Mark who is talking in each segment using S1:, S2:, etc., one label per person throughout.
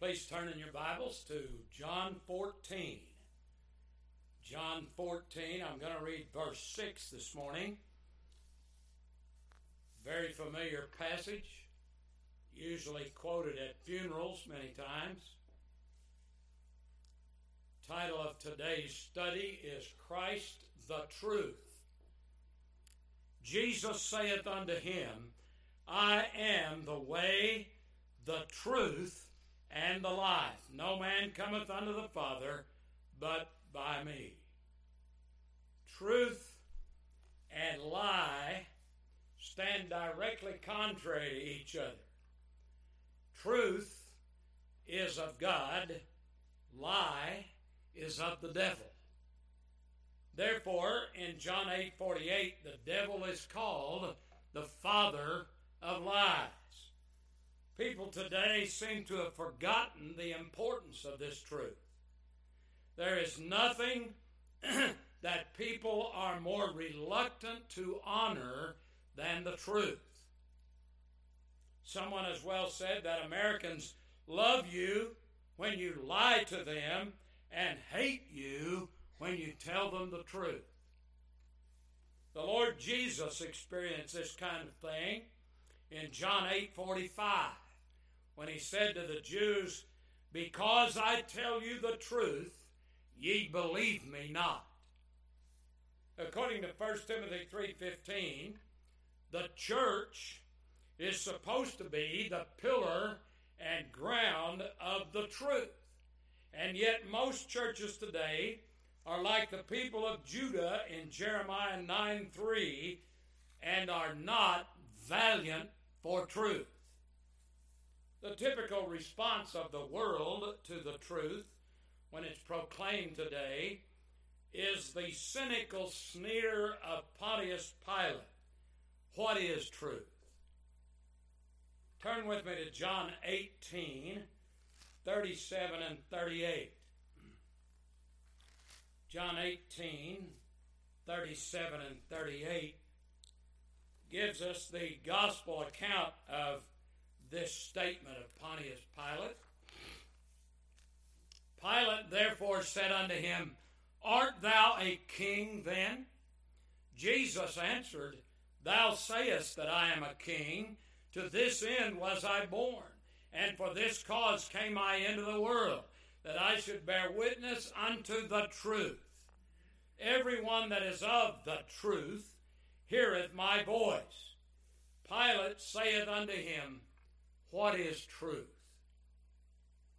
S1: Please turn in your Bibles to John 14. John 14, I'm going to read verse 6 this morning. Very familiar passage, usually quoted at funerals many times. Title of today's study is Christ the Truth. Jesus saith unto him, I am the way, the truth, and the life. No man cometh unto the Father but by me. Truth and lie stand directly contrary to each other. Truth is of God, lie is of the devil. Therefore, in John 8 48, the devil is called the father of lies. People today seem to have forgotten the importance of this truth. There is nothing that people are more reluctant to honor than the truth. Someone has well said that Americans love you when you lie to them and hate you when you tell them the truth. The Lord Jesus experienced this kind of thing in John 8 45 when he said to the Jews, Because I tell you the truth, ye believe me not. According to 1 Timothy 3:15, the church is supposed to be the pillar and ground of the truth. And yet most churches today are like the people of Judah in Jeremiah 9 3 and are not valiant for truth. The typical response of the world to the truth when it's proclaimed today is the cynical sneer of Pontius Pilate. What is truth? Turn with me to John 18, 37 and 38. John 18, 37 and 38 gives us the gospel account of this statement of Pontius Pilate. Pilate therefore said unto him, Art thou a king then? Jesus answered, Thou sayest that I am a king. To this end was I born, and for this cause came I into the world that I should bear witness unto the truth. Everyone that is of the truth heareth my voice. Pilate saith unto him, What is truth?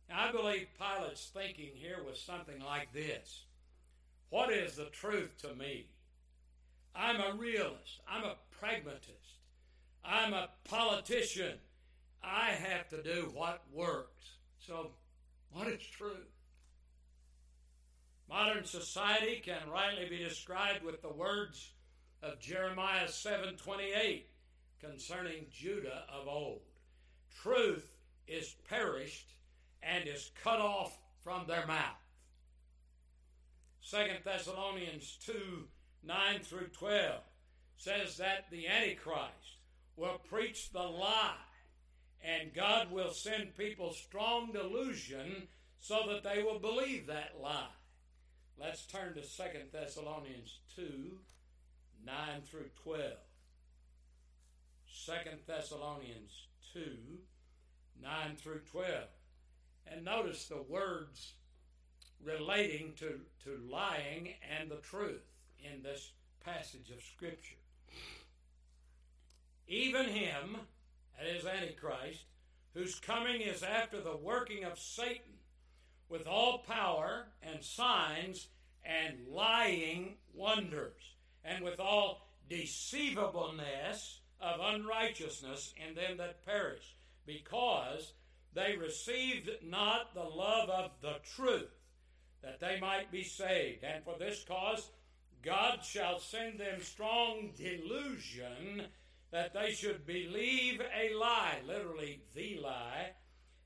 S1: Now, I believe Pilate's thinking here was something like this What is the truth to me? I'm a realist, I'm a pragmatist, I'm a politician. I have to do what works. So, what is truth? Modern society can rightly be described with the words of Jeremiah 7:28 concerning Judah of old. Truth is perished and is cut off from their mouth. 2 Thessalonians 2 9 through 12 says that the Antichrist will preach the lie and God will send people strong delusion so that they will believe that lie. Let's turn to 2 Thessalonians 2 9 through 12. 2 Thessalonians 2 9 through 12. And notice the words relating to, to lying and the truth in this passage of Scripture. Even him, that is Antichrist, whose coming is after the working of Satan with all power and signs and lying wonders, and with all deceivableness of unrighteousness in them that perish, because they received not the love of the truth, that they might be saved. And for this cause, God shall send them strong delusion that they should believe a lie, literally the lie,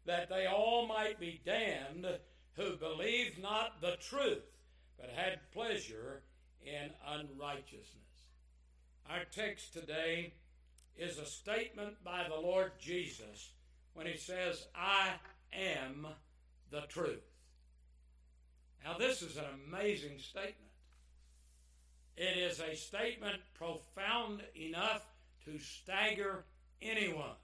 S1: that they all might be damned who believed not the truth, but had pleasure in unrighteousness. Our text today is a statement by the Lord Jesus when he says, I am the truth. Now, this is an amazing statement. It is a statement profound enough to stagger anyone.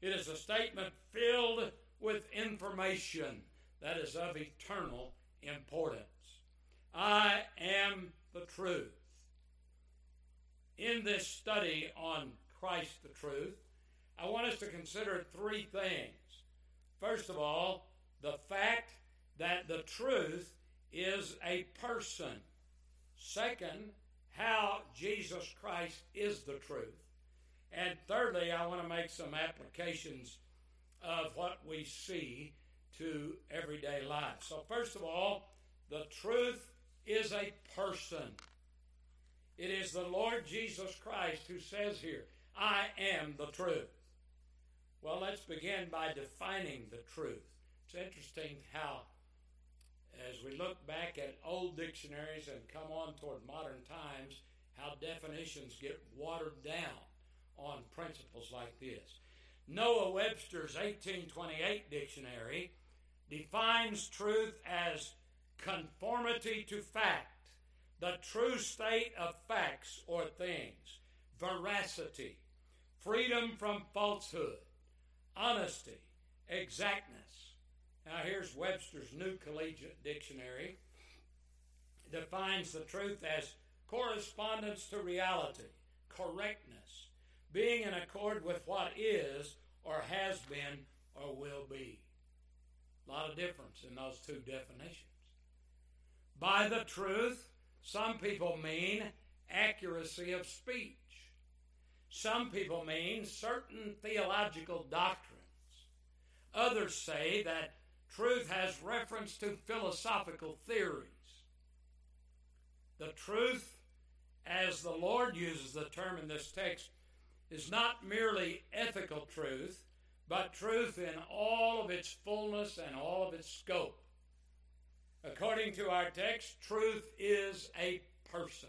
S1: It is a statement filled with information that is of eternal importance. I am the truth. In this study on Christ the truth, I want us to consider three things. First of all, the fact that the truth is a person. Second, how Jesus Christ is the truth. And thirdly, I want to make some applications of what we see to everyday life. So, first of all, the truth is a person. It is the Lord Jesus Christ who says here, I am the truth. Well, let's begin by defining the truth. It's interesting how, as we look back at old dictionaries and come on toward modern times, how definitions get watered down on principles like this. Noah Webster's 1828 dictionary defines truth as conformity to fact, the true state of facts or things, veracity, freedom from falsehood, honesty, exactness. Now, here's Webster's New Collegiate Dictionary. defines the truth as correspondence to reality, correctness, being in accord with what is or has been or will be. A lot of difference in those two definitions. By the truth, some people mean accuracy of speech. Some people mean certain theological doctrines. Others say that truth has reference to philosophical theories. The truth, as the Lord uses the term in this text, is not merely ethical truth, but truth in all of its fullness and all of its scope. According to our text, truth is a person.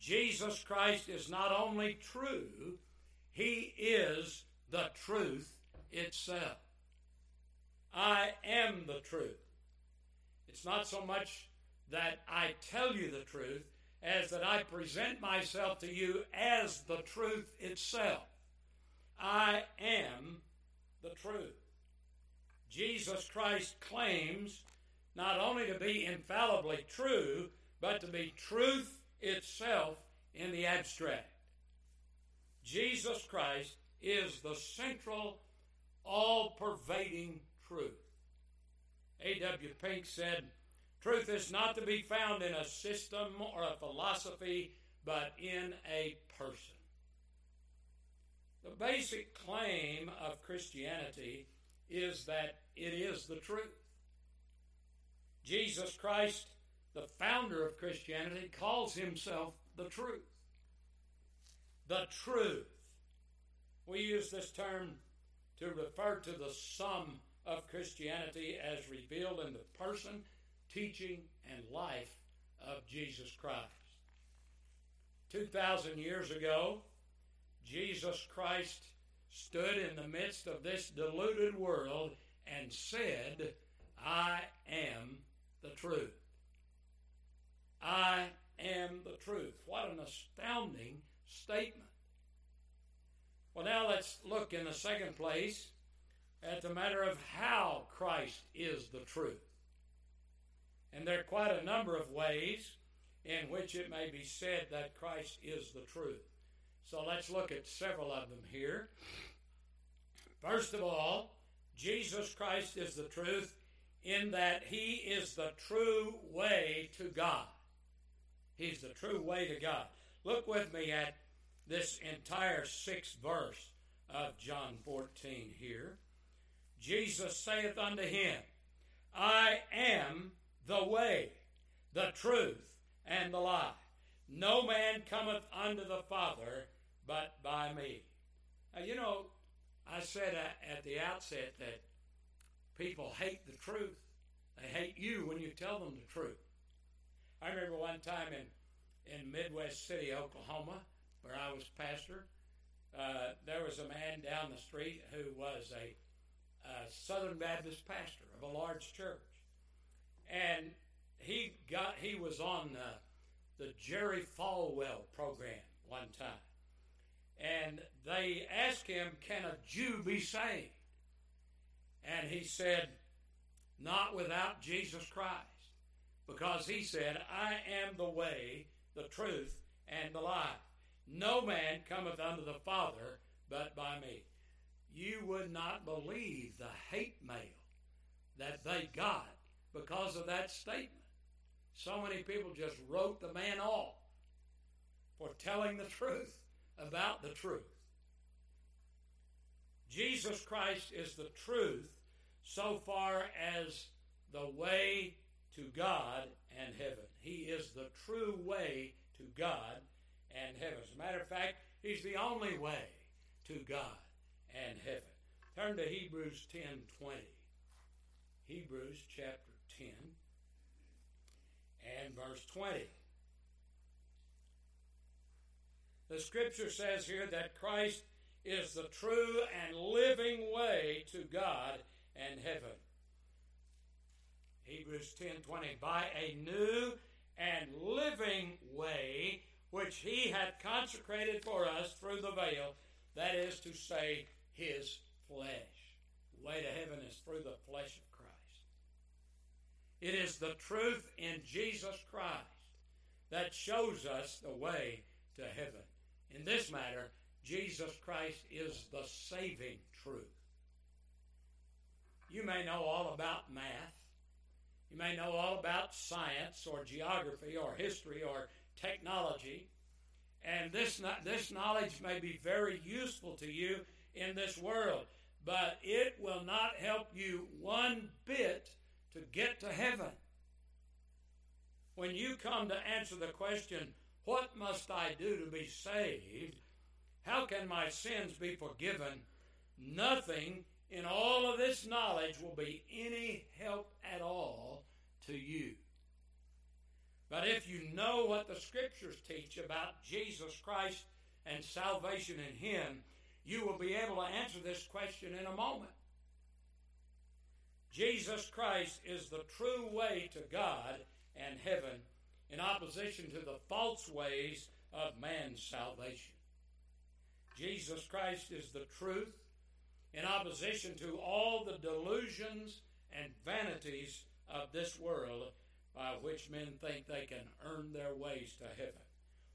S1: Jesus Christ is not only true, He is the truth itself. I am the truth. It's not so much that I tell you the truth as that I present myself to you as the truth itself. I am the truth. Jesus Christ claims not only to be infallibly true, but to be truth itself in the abstract. Jesus Christ is the central, all pervading truth. A.W. Pink said, Truth is not to be found in a system or a philosophy, but in a person. The basic claim of Christianity is that it is the truth. Jesus Christ, the founder of Christianity, calls himself the truth. The truth. We use this term to refer to the sum of Christianity as revealed in the person, teaching, and life of Jesus Christ. 2,000 years ago, Jesus Christ stood in the midst of this deluded world and said, I am the truth. I am the truth. What an astounding statement. Well, now let's look in the second place at the matter of how Christ is the truth. And there are quite a number of ways in which it may be said that Christ is the truth. So let's look at several of them here. First of all, Jesus Christ is the truth in that he is the true way to God. He's the true way to God. Look with me at this entire sixth verse of John 14 here. Jesus saith unto him, I am the way, the truth, and the life. No man cometh unto the Father but by me. Now, you know, I said at the outset that people hate the truth. They hate you when you tell them the truth. I remember one time in, in Midwest City, Oklahoma, where I was pastor, uh, there was a man down the street who was a, a Southern Baptist pastor of a large church, and he got he was on uh, the Jerry Falwell program one time, and they asked him, "Can a Jew be saved?" And he said, "Not without Jesus Christ," because he said, "I am the way, the truth, and the life. No man cometh unto the Father but by me." You would not believe the hate mail that they got because of that statement. So many people just wrote the man off for telling the truth about the truth. Jesus Christ is the truth so far as the way to God and heaven. He is the true way to God and heaven. As a matter of fact, He's the only way to God and heaven. Turn to Hebrews 10 20. Hebrews chapter 10 and verse 20. The scripture says here that Christ is the true and living way to God and heaven. Hebrews 10:20 by a new and living way which he hath consecrated for us through the veil that is to say his flesh. The way to heaven is through the flesh of Christ. It is the truth in Jesus Christ that shows us the way to heaven. In this matter, Jesus Christ is the saving truth. You may know all about math. You may know all about science or geography or history or technology. And this, this knowledge may be very useful to you in this world, but it will not help you one bit to get to heaven. When you come to answer the question, What must I do to be saved? How can my sins be forgiven? Nothing in all of this knowledge will be any help at all to you. But if you know what the scriptures teach about Jesus Christ and salvation in Him, you will be able to answer this question in a moment. Jesus Christ is the true way to God and heaven in opposition to the false ways of man's salvation. Jesus Christ is the truth in opposition to all the delusions and vanities of this world by which men think they can earn their ways to heaven.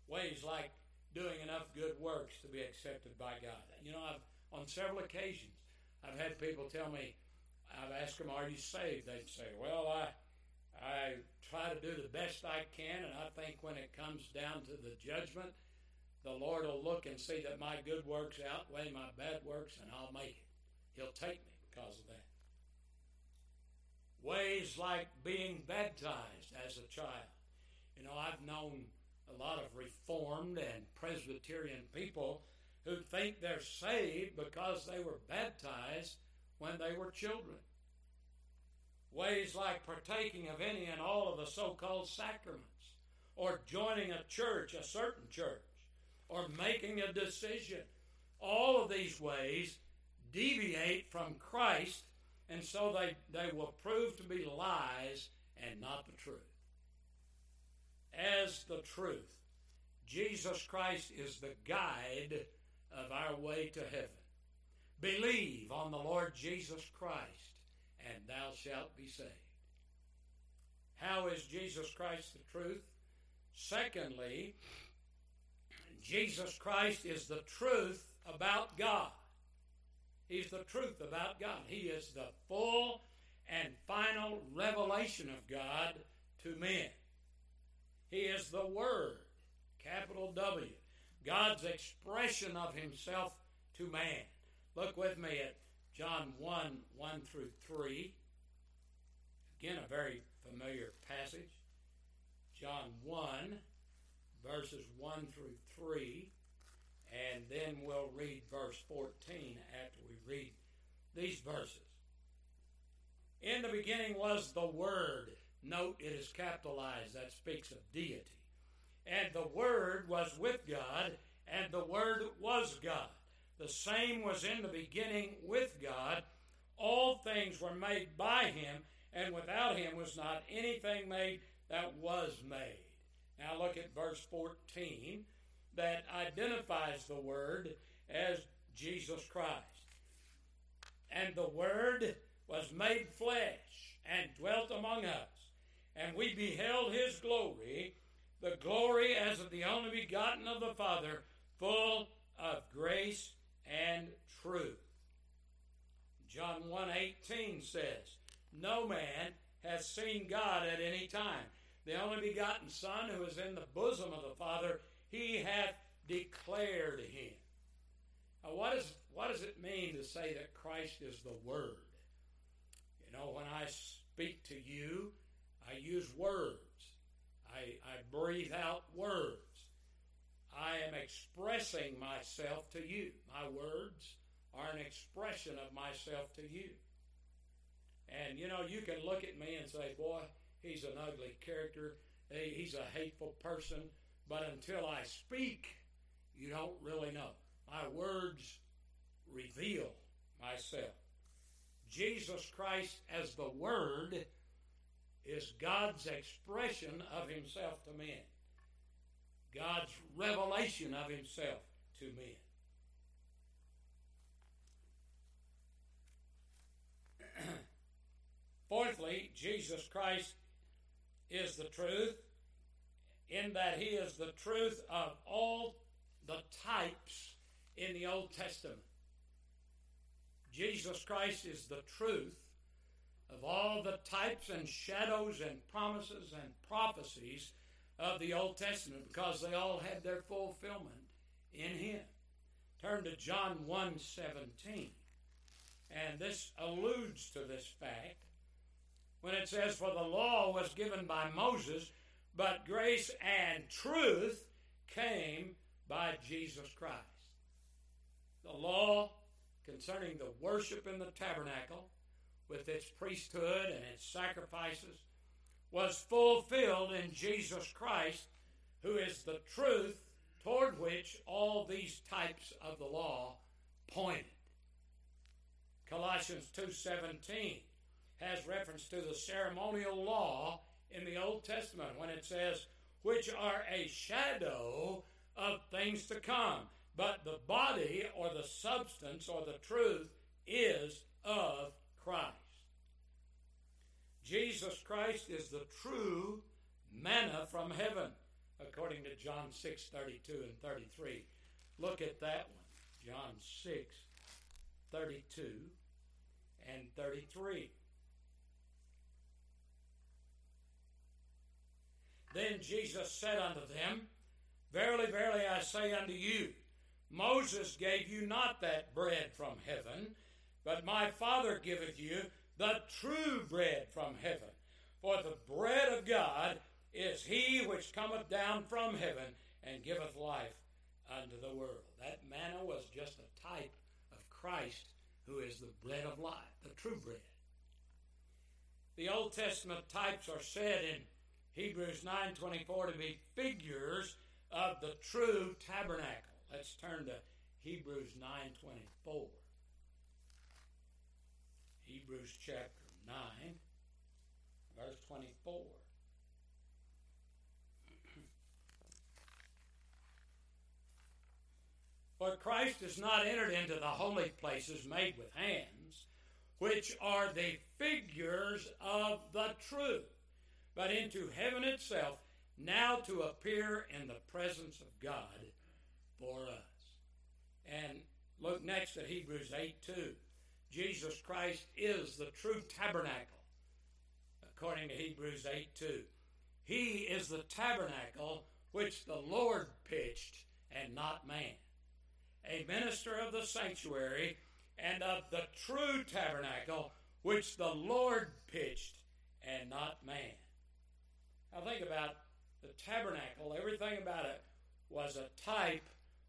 S1: Ways like doing enough good works to be accepted by God. You know, I've on several occasions I've had people tell me, I've asked them, "Are you saved?" They'd say, "Well, I I try to do the best I can, and I think when it comes down to the judgment, the Lord will look and see that my good works outweigh my bad works, and I'll make it. He'll take me because of that." Ways like being baptized as a child. You know, I've known a lot of Reformed and Presbyterian people who think they're saved because they were baptized when they were children. Ways like partaking of any and all of the so called sacraments, or joining a church, a certain church, or making a decision. All of these ways deviate from Christ, and so they, they will prove to be lies and not the truth as the truth. Jesus Christ is the guide of our way to heaven. Believe on the Lord Jesus Christ, and thou shalt be saved. How is Jesus Christ the truth? Secondly, Jesus Christ is the truth about God. He's the truth about God. He is the full and final revelation of God to men. He is the Word, capital W, God's expression of Himself to man. Look with me at John 1 1 through 3. Again, a very familiar passage. John 1, verses 1 through 3. And then we'll read verse 14 after we read these verses. In the beginning was the Word Note it is capitalized. That speaks of deity. And the Word was with God, and the Word was God. The same was in the beginning with God. all things were made by him, and without him was not anything made that was made. Now look at verse 14 that identifies the Word as Jesus Christ. And the Word was made flesh and dwelt among us, and we beheld his glory, the glory as of the only begotten of the Father, full of grace and truth. John 1:18 says, "No man has seen God at any time. The only begotten Son who is in the bosom of the Father, he hath declared him." Now, what, is, what does it mean to say that Christ is the Word? You know, when I speak to you, I use words. I, I breathe out words. I am expressing myself to you. My words are an expression of myself to you. And you know, you can look at me and say, boy, he's an ugly character. He's a hateful person. But until I speak, you don't really know. My words reveal myself. Jesus Christ as the Word is God's expression of Himself to men, God's revelation of Himself to men. Fourthly, Jesus Christ is the truth in that He is the truth of all the types in the Old Testament. Jesus Christ is the truth of all the types and shadows and promises and prophecies of the Old Testament because they all had their fulfillment in him. Turn to John 1 17. And this alludes to this fact when it says, For the law was given by Moses, but grace and truth came by Jesus Christ. The law concerning the worship in the tabernacle with its priesthood and its sacrifices was fulfilled in Jesus Christ, who is the truth toward which all these types of the law pointed. Colossians 2:17 has reference to the ceremonial law in the Old Testament when it says which are a shadow of things to come but the body or the substance or the truth is of Christ. Jesus Christ is the true manna from heaven, according to John 6 32 and 33. Look at that one. John 6 32 and 33. Then Jesus said unto them, Verily, verily, I say unto you, Moses gave you not that bread from heaven, but my Father giveth you the true bread from heaven. For the bread of God is he which cometh down from heaven and giveth life unto the world. That manna was just a type of Christ, who is the bread of life, the true bread. The Old Testament types are said in Hebrews 9:24 to be figures of the true tabernacle. Let's turn to Hebrews 9:24. Hebrews chapter 9 verse 24. For Christ has not entered into the holy places made with hands, which are the figures of the truth, but into heaven itself, now to appear in the presence of God for us. And look next at Hebrews 8 2. Jesus Christ is the true tabernacle, according to Hebrews 8 2. He is the tabernacle which the Lord pitched and not man. A minister of the sanctuary and of the true tabernacle which the Lord pitched and not man. Now think about the tabernacle, everything about it was a type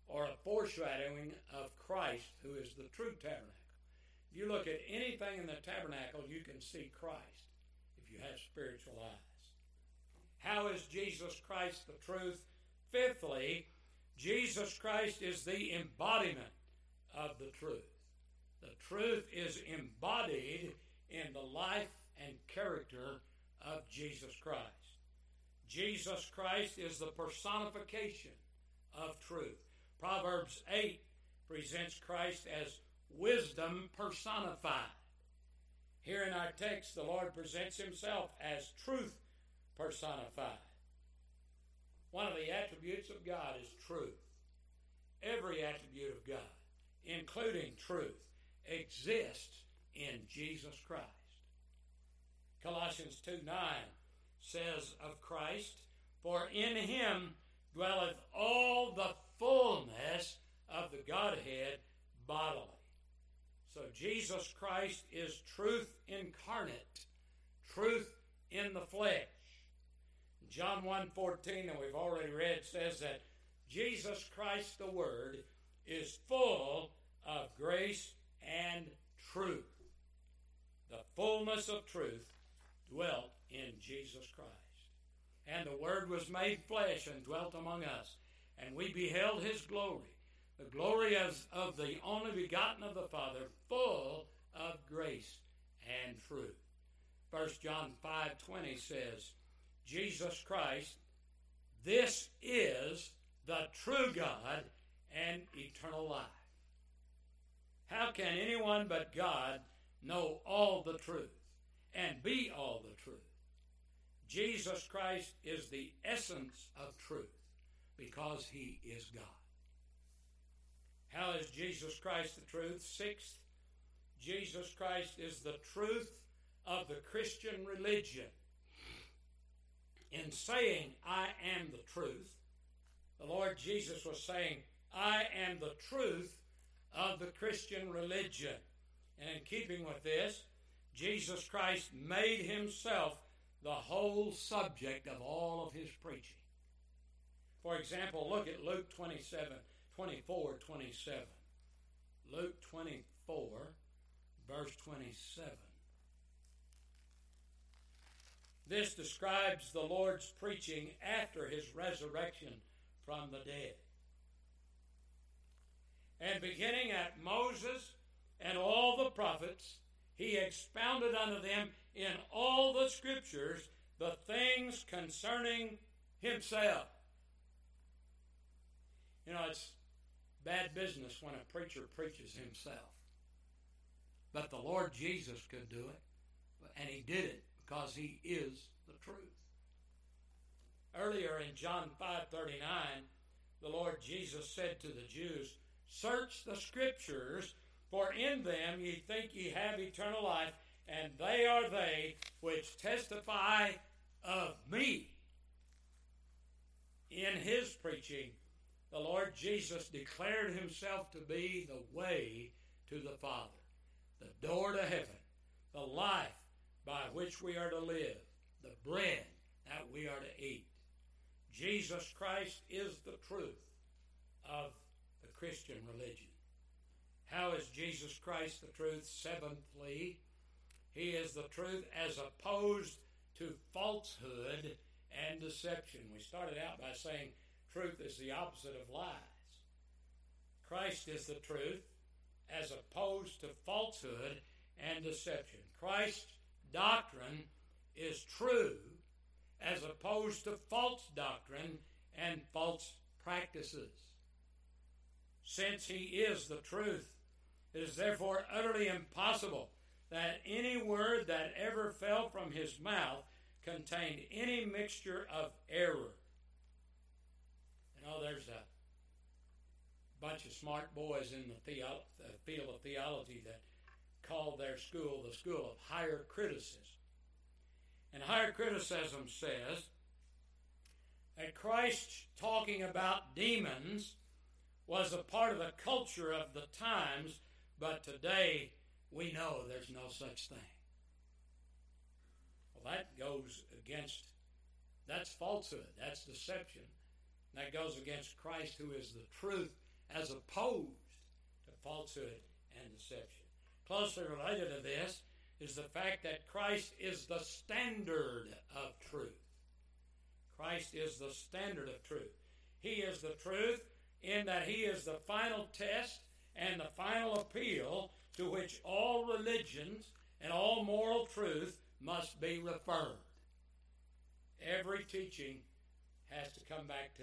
S1: or a foreshadowing of Christ, who is the true tabernacle. If you look at anything in the tabernacle, you can see Christ if you have spiritual eyes. How is Jesus Christ the truth? Fifthly, Jesus Christ is the embodiment of the truth. The truth is embodied in the life and character of Jesus Christ. Jesus Christ is the personification of truth. Proverbs 8 presents Christ as wisdom personified. Here in our text, the Lord presents himself as truth personified. One of the attributes of God is truth. Every attribute of God, including truth, exists in Jesus Christ. Colossians 2 9 says of Christ, For in him dwelleth all the fullness of the Godhead bodily. So Jesus Christ is truth incarnate, truth in the flesh. John 1:14 that we've already read says that Jesus Christ the word is full of grace and truth. The fullness of truth dwelt in Jesus Christ. And the Word was made flesh and dwelt among us. And we beheld His glory, the glory of, of the only begotten of the Father, full of grace and truth. 1 John 5.20 says, Jesus Christ, this is the true God and eternal life. How can anyone but God know all the truth and be all the truth? Jesus Christ is the essence of truth because he is God. How is Jesus Christ the truth? Sixth, Jesus Christ is the truth of the Christian religion. In saying, I am the truth, the Lord Jesus was saying, I am the truth of the Christian religion. And in keeping with this, Jesus Christ made himself the whole subject of all of his preaching. For example, look at Luke 27, 24, 27. Luke 24, verse 27. This describes the Lord's preaching after his resurrection from the dead. And beginning at Moses and all the prophets, he expounded unto them in all the scriptures the things concerning himself. You know, it's bad business when a preacher preaches himself. But the Lord Jesus could do it, and he did it because he is the truth. Earlier in John 5:39, the Lord Jesus said to the Jews, "Search the scriptures, for in them ye think ye have eternal life, and they are they which testify of me. In his preaching, the Lord Jesus declared himself to be the way to the Father, the door to heaven, the life by which we are to live, the bread that we are to eat. Jesus Christ is the truth of the Christian religion. How is Jesus Christ the truth? Seventhly, he is the truth as opposed to falsehood and deception. We started out by saying truth is the opposite of lies. Christ is the truth as opposed to falsehood and deception. Christ's doctrine is true as opposed to false doctrine and false practices. Since he is the truth, it is therefore utterly impossible that any word that ever fell from his mouth contained any mixture of error. You oh, know, there's a bunch of smart boys in the, theo- the field of theology that call their school the school of higher criticism. And higher criticism says that Christ talking about demons was a part of the culture of the times, but today we know there's no such thing. Well, that goes against, that's falsehood, that's deception. That goes against Christ, who is the truth, as opposed to falsehood and deception. Closely related to this is the fact that Christ is the standard of truth. Christ is the standard of truth. He is the truth in that He is the final test and the final appeal to which all religions and all moral truth must be referred. Every teaching has to come back to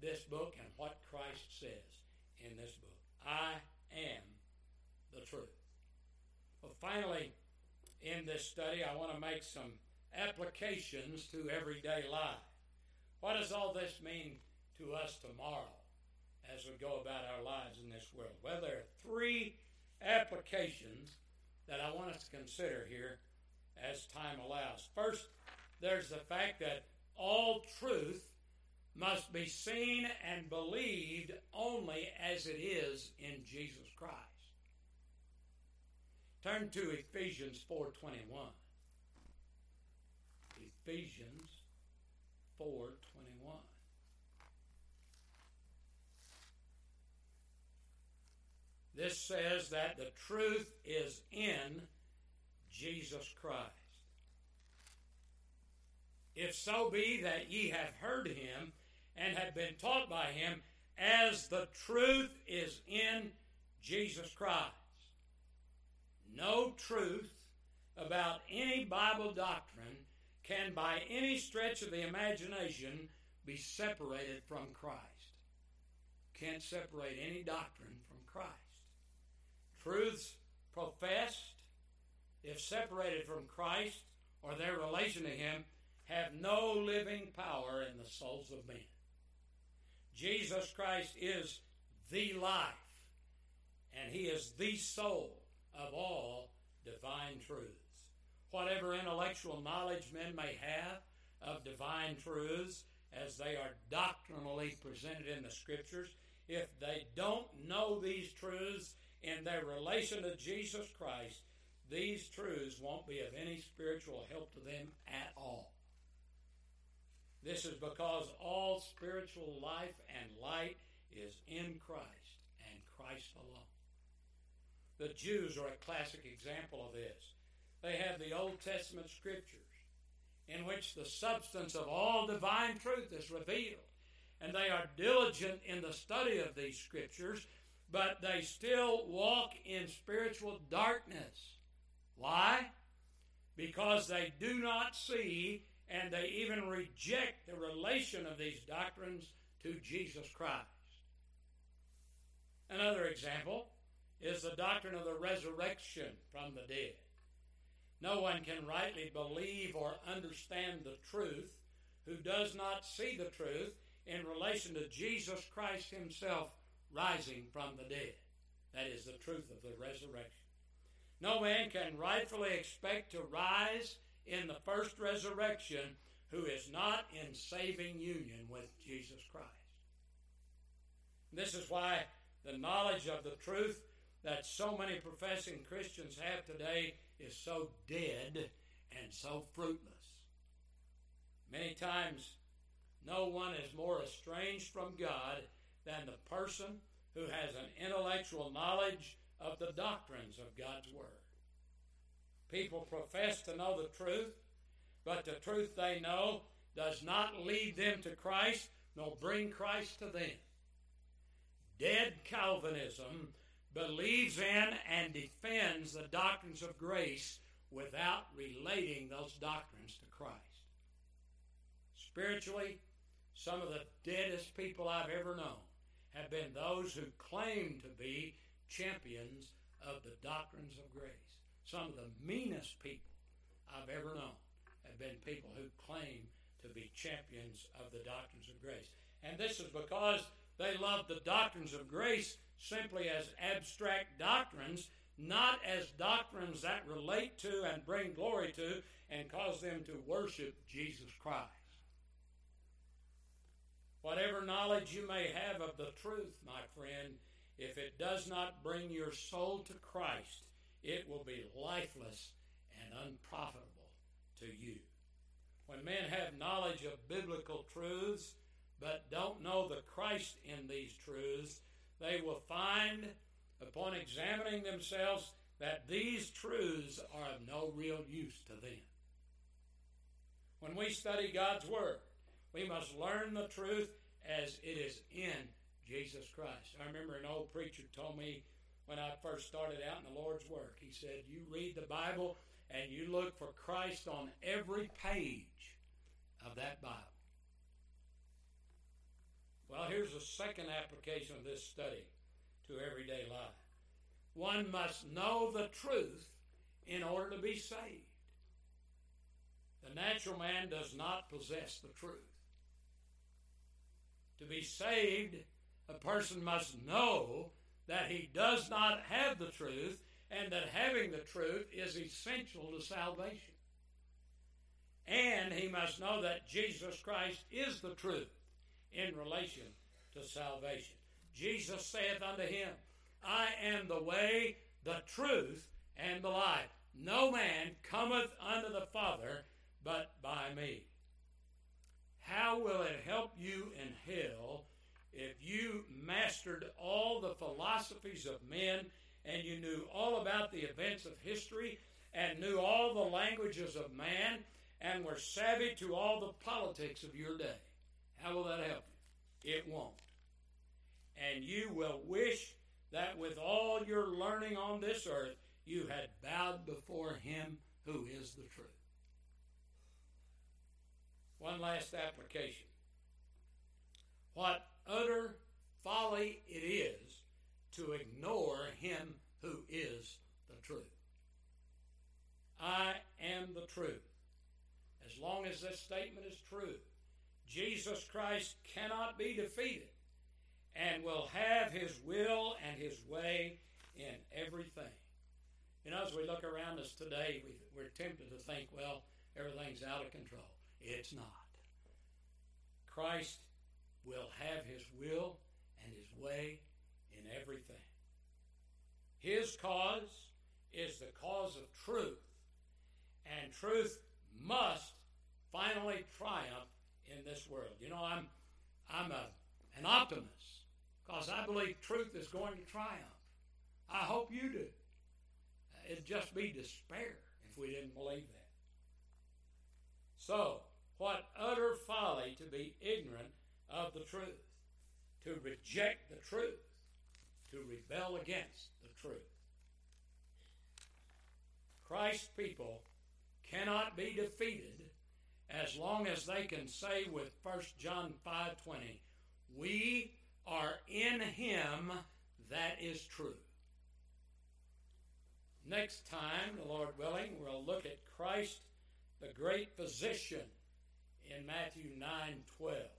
S1: this book and what Christ says in this book. I am the truth. Well, finally, in this study, I want to make some applications to everyday life. What does all this mean to us tomorrow as we go about our lives in this world? Well, there are three applications that I want us to consider here as time allows. First, there's the fact that all truth must be seen and believed only as it is in Jesus Christ. Turn to Ephesians 4:21. Ephesians 4:21. This says that the truth is in Jesus Christ. If so be that ye have heard him and have been taught by him, as the truth is in Jesus Christ. No truth about any Bible doctrine can, by any stretch of the imagination, be separated from Christ. Can't separate any doctrine. Truths professed, if separated from Christ or their relation to Him, have no living power in the souls of men. Jesus Christ is the life, and He is the soul of all divine truths. Whatever intellectual knowledge men may have of divine truths as they are doctrinally presented in the Scriptures, if they don't know these truths in their relation to Jesus Christ, these truths won't be of any spiritual help to them at all. This is because all spiritual life and light is in Christ and Christ alone. The Jews are a classic example of this. They have the Old Testament scriptures in which the substance of all divine truth is revealed. And they are diligent in the study of these scriptures, but they still walk in spiritual darkness. Why? Because they do not see and they even reject the relation of these doctrines to Jesus Christ. Another example is the doctrine of the resurrection from the dead. No one can rightly believe or understand the truth who does not see the truth in relation to Jesus Christ Himself rising from the dead. That is the truth of the resurrection. No man can rightfully expect to rise in the first resurrection who is not in saving union with Jesus Christ. This is why the knowledge of the truth that so many professing Christians have today is so dead and so fruitless. Many times, no one is more estranged from God than the person who has an intellectual knowledge of the doctrines of God's Word. People profess to know the truth, but the truth they know does not lead them to Christ nor bring Christ to them. Dead Calvinism believes in and defends the doctrines of grace without relating those doctrines to Christ. Spiritually, some of the deadest people I've ever known have been those who claim to be champions of the doctrines of grace. Some of the meanest people I've ever known have been people who claim to be champions of the doctrines of grace. And this is because they love the doctrines of grace simply as abstract doctrines, not as doctrines that relate to and bring glory to and cause them to worship Jesus Christ. Whatever knowledge you may have of the truth, my friend, if it does not bring your soul to Christ, it will be lifeless and unprofitable to you. When men have knowledge of biblical truths, but don't know the Christ in these truths, they will find, upon examining themselves, that these truths are of no real use to them. When we study God's Word, we must learn the truth as it is in Jesus Christ. I remember an old preacher told me when I first started out in the Lord's work. He said, You read the Bible and you look for Christ on every page of that Bible. Well, here's a second application of this study to everyday life. One must know the truth in order to be saved. The natural man does not possess the truth. To be saved, a person must know that he does not have the truth and that having the truth is essential to salvation. And he must know that Jesus Christ is the truth in relation to salvation. Jesus saith unto him, I am the way, the truth, and the life. No man cometh unto the Father but by me. How will it help you in hell if you mastered all the philosophies of men and you knew all about the events of history and knew all the languages of man and were savvy to all the politics of your day? How will that help you? It won't. And you will wish that with all your learning on this earth, you had bowed before him who is the truth. One last application. What utter folly it is to ignore him who is the truth. I am the truth. As long as this statement is true, Jesus Christ cannot be defeated and will have his will and his way in everything. You know, as we look around us today, we, we're tempted to think, well, everything's out of control. It's not. Christ will have his will and his way in everything. His cause is the cause of truth, and truth must finally triumph in this world. You know, I'm I'm a, an optimist because I believe truth is going to triumph. I hope you do. It'd just be despair if we didn't believe that. So, what utter folly to be ignorant of the truth, to reject the truth, to rebel against the truth. Christ's people cannot be defeated as long as they can say with 1 John 5:20, "We are in him that is true." Next time, the Lord willing, we'll look at Christ, the great physician, in Matthew 9:12.